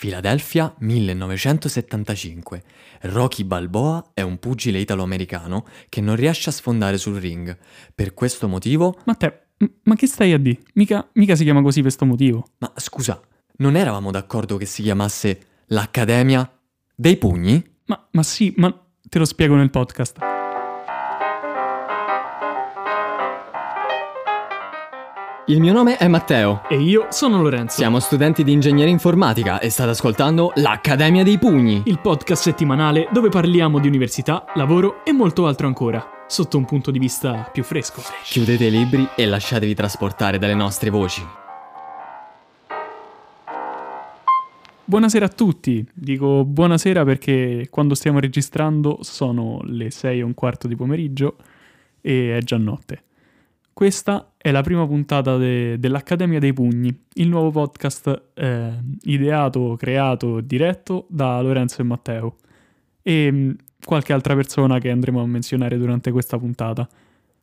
Philadelphia 1975. Rocky Balboa è un pugile italo-americano che non riesce a sfondare sul ring. Per questo motivo... Matteo, m- ma che stai a dire? Mica, mica si chiama così per sto motivo. Ma scusa, non eravamo d'accordo che si chiamasse l'Accademia dei Pugni? Ma, ma sì, ma te lo spiego nel podcast. Il mio nome è Matteo. E io sono Lorenzo. Siamo studenti di ingegneria informatica e state ascoltando l'Accademia dei Pugni. Il podcast settimanale dove parliamo di università, lavoro e molto altro ancora, sotto un punto di vista più fresco. Chiudete i libri e lasciatevi trasportare dalle nostre voci. Buonasera a tutti. Dico buonasera perché quando stiamo registrando sono le 6 e un quarto di pomeriggio e è già notte. Questa è la prima puntata de- dell'Accademia dei Pugni, il nuovo podcast eh, ideato, creato, diretto da Lorenzo e Matteo e mh, qualche altra persona che andremo a menzionare durante questa puntata.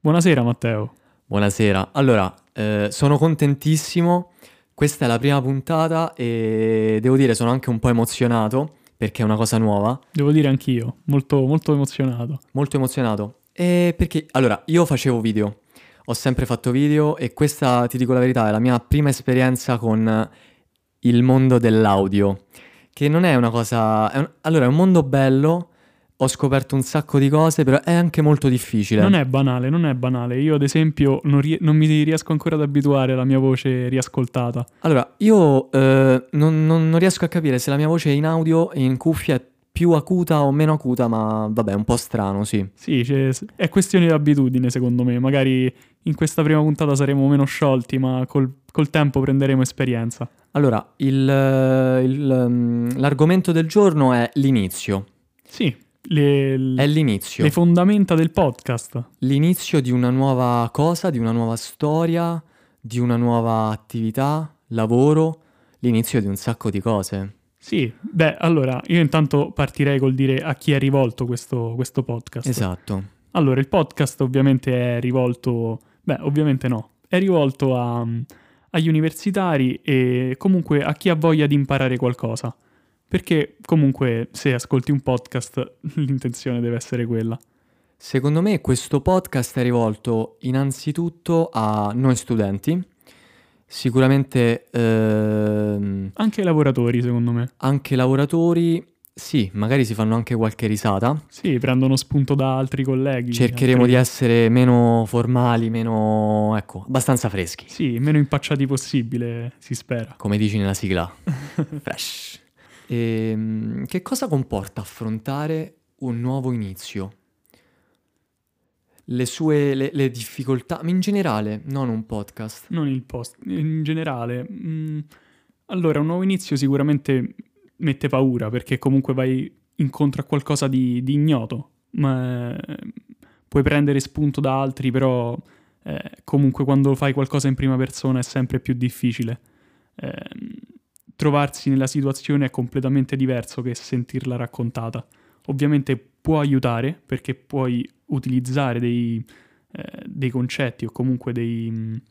Buonasera Matteo. Buonasera. Allora, eh, sono contentissimo. Questa è la prima puntata e devo dire sono anche un po' emozionato perché è una cosa nuova. Devo dire anch'io, molto, molto emozionato. Molto emozionato. E perché, allora, io facevo video, ho sempre fatto video e questa, ti dico la verità, è la mia prima esperienza con il mondo dell'audio, che non è una cosa... È un, allora, è un mondo bello, ho scoperto un sacco di cose, però è anche molto difficile. Non è banale, non è banale. Io ad esempio non, rie- non mi riesco ancora ad abituare alla mia voce riascoltata. Allora, io eh, non, non- non riesco a capire se la mia voce in audio e in cuffia è più acuta o meno acuta, ma vabbè, un po' strano, sì. Sì, c'è- è questione di abitudine secondo me. Magari in questa prima puntata saremo meno sciolti, ma col, col tempo prenderemo esperienza. Allora, il, il, mm, l'argomento del giorno è l'inizio. Sì, le, È l'inizio. le fondamenta del podcast. L'inizio di una nuova cosa, di una nuova storia, di una nuova attività, lavoro, l'inizio di un sacco di cose. Sì, beh, allora io intanto partirei col dire a chi è rivolto questo, questo podcast. Esatto. Allora, il podcast ovviamente è rivolto, beh, ovviamente no, è rivolto a- agli universitari e comunque a chi ha voglia di imparare qualcosa. Perché comunque se ascolti un podcast l'intenzione deve essere quella. Secondo me questo podcast è rivolto innanzitutto a noi studenti, sicuramente ehm, Anche ai lavoratori, secondo me. anche lavoratori, sì, magari si fanno anche qualche risata. Sì, prendono spunto da altri colleghi. Cercheremo altri- di essere meno formali, meno, ecco, abbastanza freschi, Sì, meno impacciati possibile, si spera. come dici nella sigla. Fresh. Ehm, che cosa comporta affrontare un nuovo inizio? Le sue le, le difficoltà, ma in generale, non un podcast. Non il post, in generale. mm, allora, un nuovo inizio sicuramente mette paura perché comunque vai incontro a qualcosa di, di ignoto, ma eh, puoi prendere spunto da altri, però eh, comunque quando fai qualcosa in prima persona è sempre più difficile. Ehm, trovarsi nella situazione è completamente diverso che sentirla raccontata. Ovviamente può aiutare perché puoi utilizzare dei, eh, dei concetti o comunque dei, ehm,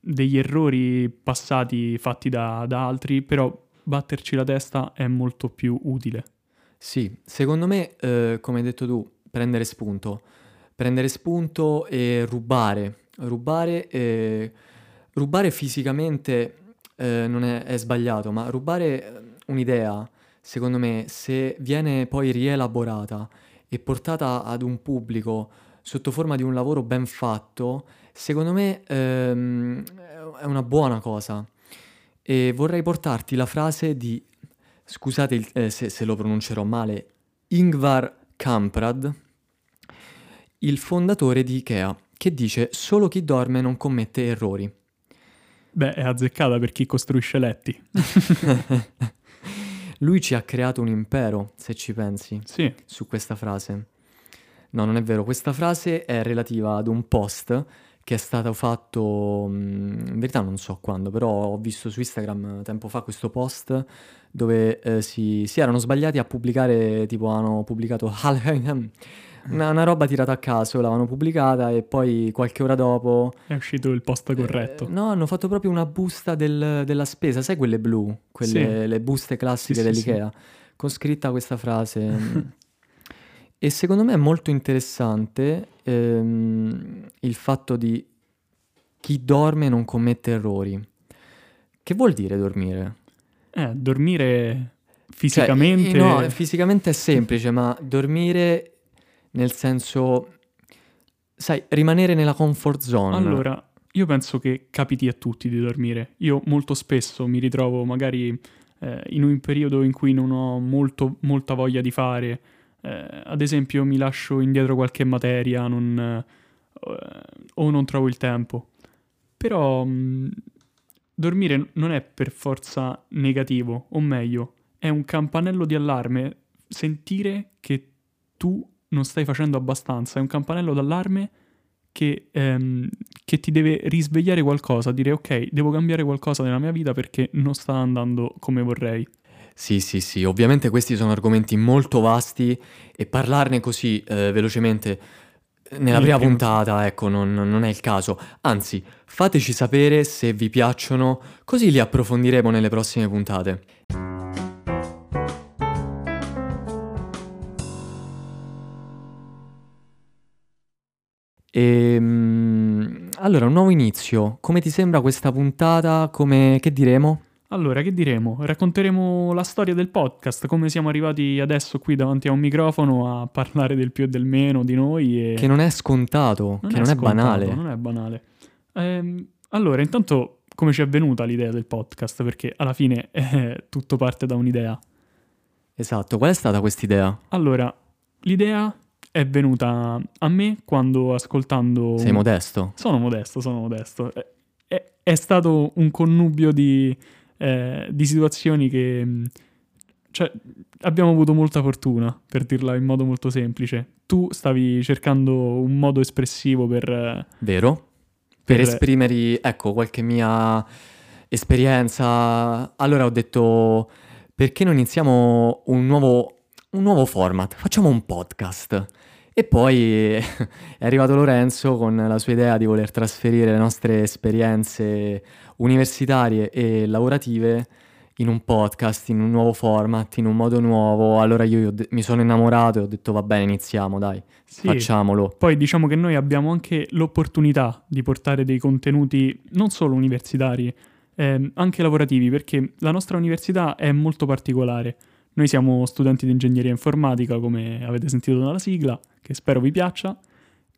degli errori passati fatti da, da altri, però batterci la testa è molto più utile. Sì, secondo me, eh, come hai detto tu, prendere spunto. Prendere spunto e rubare. Rubare, eh, rubare fisicamente eh, non è, è sbagliato, ma rubare eh, un'idea, secondo me, se viene poi rielaborata e portata ad un pubblico sotto forma di un lavoro ben fatto, secondo me ehm, è una buona cosa. E vorrei portarti la frase di scusate il- eh, se, se lo pronuncerò male, Ingvar Kamprad, il fondatore di Ikea, che dice solo chi dorme non commette errori. Beh, è azzeccata per chi costruisce letti. Lui ci ha creato un impero, se ci pensi, Sì, su questa frase. No, non è vero, questa frase è relativa ad un post che è stato fatto, mh, in verità non so quando, però ho visto su Instagram tempo fa questo post dove eh, si, si erano sbagliati a pubblicare, tipo hanno pubblicato una, una roba tirata a caso, l'avevano pubblicata e poi qualche ora dopo... È uscito il post corretto. Eh, no, hanno fatto proprio una busta del- della spesa, sai quelle blu, quelle, Sì. le buste classiche Sì, sì, sì. dell'Ikea, con scritta questa frase. e secondo me è molto interessante ehm, il fatto di chi dorme non commette errori. Che vuol dire dormire? Eh, dormire Cioè, fisicamente... eh, no, fisicamente è semplice, ma dormire nel senso, sai, rimanere nella comfort zone. Allora, io penso che capiti a tutti di dormire. Io molto spesso mi ritrovo magari eh, in un periodo in cui non ho molto- molta voglia di fare. Eh, ad esempio, mi lascio indietro qualche materia non, eh, o non trovo il tempo. Però mh, dormire non è per forza negativo, o meglio, è un campanello di allarme. Sentire che tu non stai facendo abbastanza è un campanello d'allarme che, ehm, che ti deve risvegliare qualcosa, dire ok, devo cambiare qualcosa nella mia vita perché non sta andando come vorrei. Sì, sì, sì, ovviamente questi sono argomenti molto vasti e parlarne così eh, velocemente eh, nella Nel prima puntata, ecco, non, non è il caso. Anzi, fateci sapere se vi piacciono, così li approfondiremo nelle prossime puntate. Ehm, allora, un nuovo inizio. Come ti sembra questa puntata? Come... Che diremo? Allora, che diremo? Racconteremo la storia del podcast, come siamo arrivati adesso qui davanti a un microfono a parlare del più e del meno di noi e... Che non è scontato, che non è scontato, banale. Non è banale. Ehm, allora, intanto, come ci è venuta l'idea del podcast? Perché alla fine eh, tutto parte da un'idea. Esatto, qual è stata quest'idea? Allora, l'idea è venuta a me quando ascoltando... Sei modesto? Sono modesto, sono modesto. È, è- è stato un connubio di, eh, di situazioni che... mh, Cioè, abbiamo avuto molta fortuna, per dirla in modo molto semplice. Tu stavi cercando un modo espressivo per... Vero? Per Per- esprimere, ecco, qualche mia esperienza. Allora ho detto, perché non iniziamo un nuovo, un nuovo format? Facciamo un podcast. E poi è arrivato Lorenzo con la sua idea di voler trasferire le nostre esperienze universitarie e lavorative in un podcast, in un nuovo format, in un modo nuovo. Allora io de- mi sono innamorato e ho detto va bene, iniziamo, dai, sì. facciamolo. Poi diciamo che noi abbiamo anche l'opportunità di portare dei contenuti non solo universitari, ehm, anche lavorativi, perché la nostra università è molto particolare. Noi siamo studenti di ingegneria informatica, come avete sentito dalla sigla, che spero vi piaccia.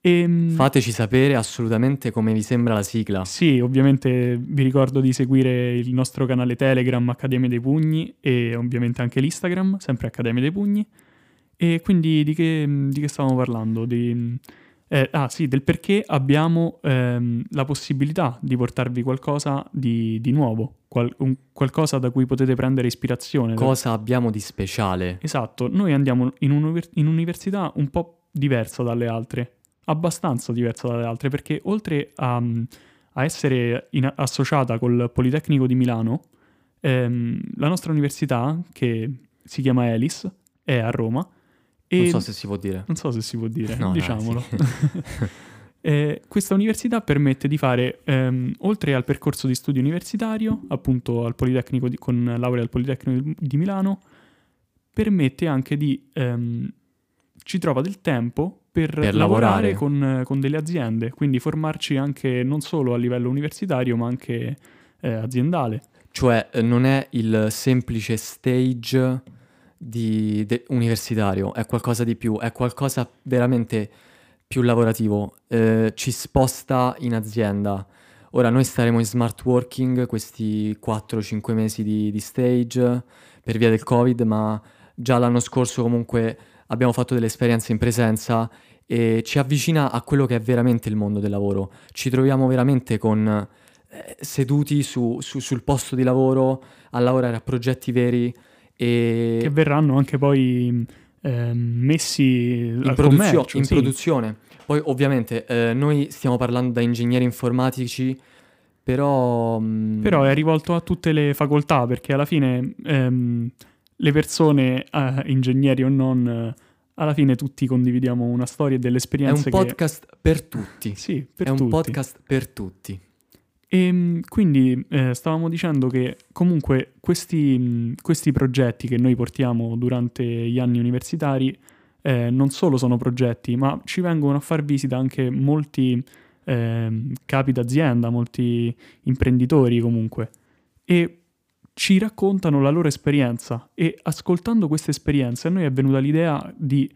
E, Fateci sapere assolutamente come vi sembra la sigla. Sì, ovviamente vi ricordo di seguire il nostro canale Telegram Accademia dei Pugni e ovviamente anche l'Instagram, sempre Accademia dei Pugni. E quindi di che, di che stavamo parlando? Di, eh, ah sì, del perché abbiamo ehm, la possibilità di portarvi qualcosa di, di nuovo, qual- qualcosa da cui potete prendere ispirazione. Cosa abbiamo di speciale? Esatto, noi andiamo in, un'univer- in un'università un po' diversa dalle altre, abbastanza diversa dalle altre, perché oltre a, a essere in- associata col Politecnico di Milano, ehm, la nostra università, che si chiama Elis, è a Roma. E Non so se si può dire. non so se si può dire, No, diciamolo. sì. Eh, questa università permette di fare, ehm, oltre al percorso di studio universitario, appunto al Politecnico di- con laurea al Politecnico di- di Milano, permette anche di... ehm, ci trova del tempo per, Per lavorare lavorare. con, con delle aziende, quindi formarci anche non solo a livello universitario, ma anche eh, aziendale. Cioè, eh, non è il semplice stage di- de- universitario, è qualcosa di più, è qualcosa veramente più lavorativo. Eh, ci sposta in azienda. Ora noi staremo in smart working questi 4-5 mesi di, di stage per via del Covid, ma già l'anno scorso comunque abbiamo fatto delle esperienze in presenza e ci avvicina a quello che è veramente il mondo del lavoro. Ci troviamo veramente con eh, seduti su- su- sul posto di lavoro a lavorare a progetti veri e Che verranno anche poi ehm, messi in, produzio- in sì. produzione. Poi ovviamente eh, noi stiamo parlando da ingegneri informatici, però... mm, Però è rivolto a tutte le facoltà, perché alla fine ehm, le persone, eh, ingegneri o non, eh, alla fine tutti condividiamo una storia e delle è un esperienze che... podcast per tutti. Sì, per è un tutti. podcast per tutti. E mh, quindi eh, stavamo dicendo che comunque questi, mh, questi progetti che noi portiamo durante gli anni universitari eh, non solo sono progetti, ma ci vengono a far visita anche molti ehm, capi d'azienda, molti imprenditori comunque, e ci raccontano la loro esperienza. E ascoltando queste esperienze a noi è venuta l'idea di,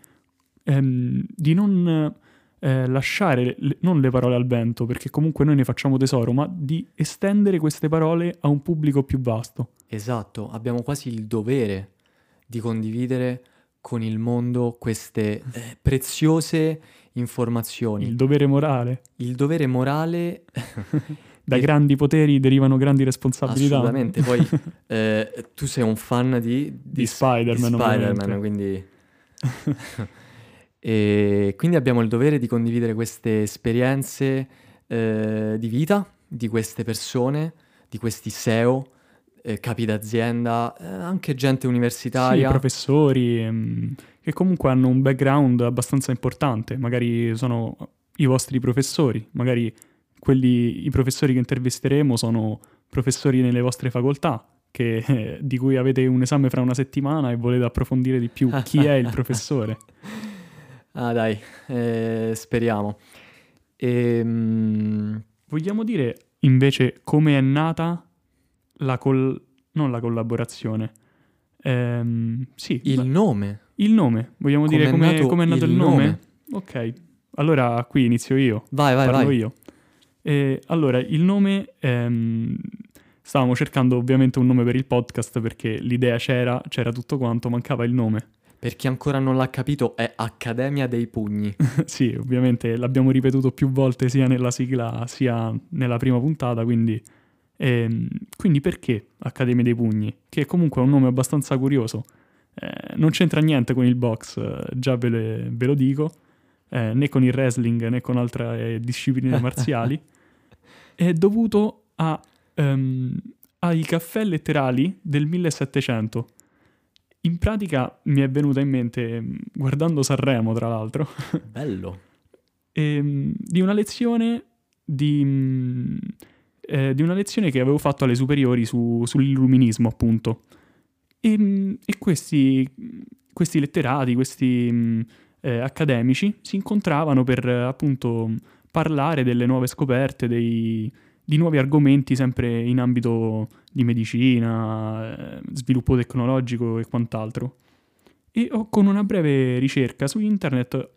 ehm, di non eh, lasciare le- non le parole al vento, perché comunque noi ne facciamo tesoro, ma di estendere queste parole a un pubblico più vasto. Esatto, abbiamo quasi il dovere di condividere con il mondo queste eh, preziose informazioni. Il dovere morale. Il dovere morale Dai Di- grandi poteri derivano grandi responsabilità. Assolutamente, poi eh, tu sei un fan di, Di Spider-Man, di Spider-Man, quindi... e quindi abbiamo il dovere di condividere queste esperienze eh, di vita di queste persone, di questi SEO, eh, capi d'azienda, eh, anche gente Sì, universitaria. professori ehm, che comunque hanno un background abbastanza importante, magari sono i vostri professori, magari quelli, i professori che intervisteremo sono professori nelle vostre facoltà, che, eh, di cui avete un esame fra una settimana e volete approfondire di più chi è il professore. Ah dai, eh, speriamo. Ehm, Vogliamo dire invece come è nata la col- non la collaborazione, ehm, sì, il nome. il nome. Vogliamo Come dire è come nato come è nato il, il nome? nome? Ok, allora qui inizio io. Vai, vai, parlo vai. io. Eh, allora, il nome... ehm, stavamo cercando ovviamente un nome per il podcast perché l'idea c'era, c'era tutto quanto, mancava il nome. Per chi ancora non l'ha capito, è Accademia dei Pugni. sì, ovviamente l'abbiamo ripetuto più volte sia nella sigla sia nella prima puntata, quindi... ehm, quindi perché Accademia dei Pugni? Che comunque è un nome abbastanza curioso. Eh, non c'entra niente con il box, eh, già ve, le- ve lo dico, eh, né con il wrestling né con altre eh, discipline marziali. È dovuto a, ehm, ai caffè letterali del 1700. In pratica mi è venuta in mente, mh, guardando Sanremo tra l'altro, Bello. ehm, di una lezione di, mh, eh, di una lezione che avevo fatto alle superiori su- sull'illuminismo, appunto. E, e questi, questi letterati, questi eh, accademici si incontravano per eh, appunto parlare delle nuove scoperte, dei- di nuovi argomenti sempre in ambito di medicina, eh, sviluppo tecnologico e quant'altro. E ho- con una breve ricerca su internet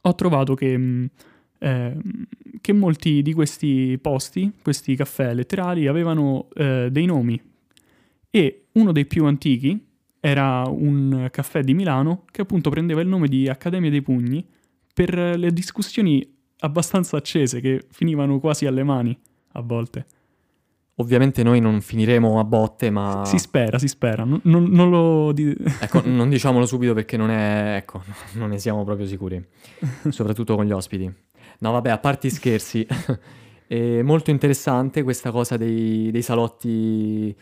ho trovato che, ehm, che molti di questi posti, questi caffè letterali, avevano eh, dei nomi. E uno dei più antichi era un caffè di Milano che appunto prendeva il nome di Accademia dei Pugni per le discussioni abbastanza accese che finivano quasi alle mani a volte. Ovviamente noi non finiremo a botte, ma... Si spera, si spera. Non, non- non lo... Ecco, non diciamolo subito perché non è... Ecco, non ne siamo proprio sicuri. Soprattutto con gli ospiti. No, vabbè, a parte i scherzi. è molto interessante questa cosa dei, dei salotti...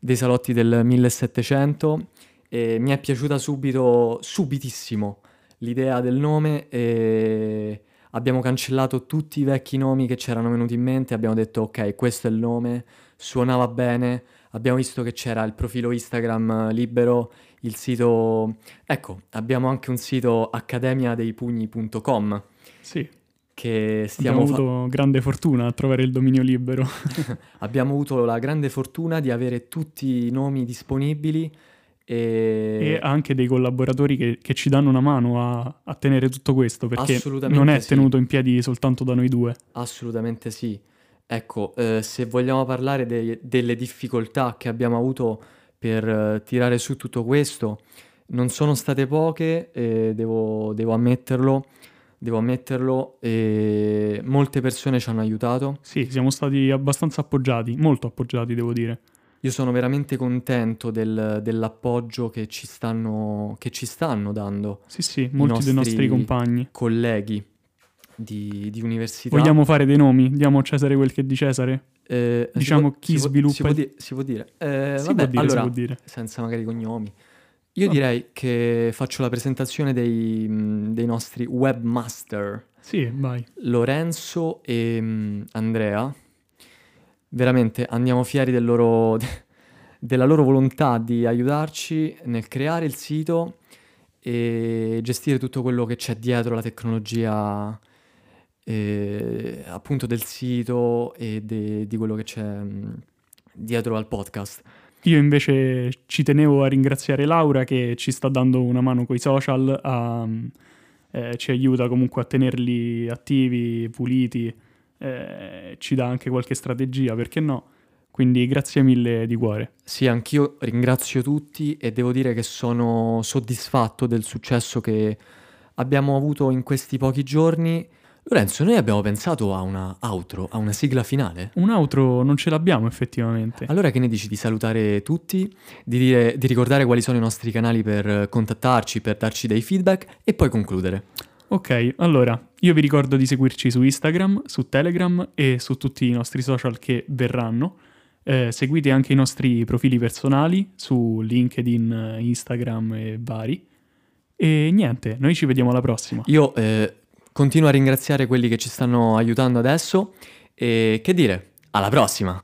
Dei salotti del 1700. E mi è piaciuta subito, subitissimo, l'idea del nome e abbiamo cancellato tutti i vecchi nomi che c'erano venuti in mente, abbiamo detto ok, questo è il nome, suonava bene, abbiamo visto che c'era il profilo Instagram libero, il sito... Ecco, abbiamo anche un sito accademiadeipugni.com Sì, che stiamo abbiamo fa- avuto grande fortuna a trovare il dominio libero. abbiamo avuto la grande fortuna di avere tutti i nomi disponibili e... e anche dei collaboratori che, che ci danno una mano a, a tenere tutto questo, perché non è sì. tenuto in piedi soltanto da noi due. Assolutamente sì. Ecco, eh, se vogliamo parlare dei- delle difficoltà che abbiamo avuto per eh, tirare su tutto questo, non sono state poche, eh, devo, devo ammetterlo, devo ammetterlo, molte persone ci hanno aiutato. Sì, siamo stati abbastanza appoggiati, molto appoggiati devo dire. Io sono veramente contento del- dell'appoggio che ci stanno, che ci stanno dando Sì, sì, molti dei nostri nostri- compagni. colleghi di, di università. Vogliamo fare dei nomi? Diamo a Cesare quel che è di Cesare? Eh, diciamo può- chi si può- sviluppa Si può, di- si può dire. Eh, si vabbè, può dire, allora, si può dire. senza magari cognomi. Io Va- direi che faccio la presentazione dei, mh, dei nostri webmaster, Sì, vai. Lorenzo e mh, Andrea. Veramente andiamo fieri del loro- della loro volontà di aiutarci nel creare il sito e gestire tutto quello che c'è dietro la tecnologia eh, appunto del sito e de- di quello che c'è mh, dietro al podcast. Io invece ci tenevo a ringraziare Laura che ci sta dando una mano coi social, a- eh, ci aiuta comunque a tenerli attivi, puliti, eh, ci dà anche qualche strategia, perché no? Quindi grazie mille di cuore. Sì, anch'io ringrazio tutti e devo dire che sono soddisfatto del successo che abbiamo avuto in questi pochi giorni. Lorenzo, noi abbiamo pensato a una outro, a una sigla finale. Un outro non ce l'abbiamo effettivamente. Allora che ne dici di salutare tutti, di, dire- di ricordare quali sono i nostri canali per contattarci, per darci dei feedback e poi concludere? Ok, allora io vi ricordo di seguirci su Instagram, su Telegram e su tutti i nostri social che verranno. Eh, seguite anche i nostri profili personali su LinkedIn, Instagram e vari. E niente, noi ci vediamo alla prossima. Io eh, continuo a ringraziare quelli che ci stanno aiutando adesso e che dire, alla prossima!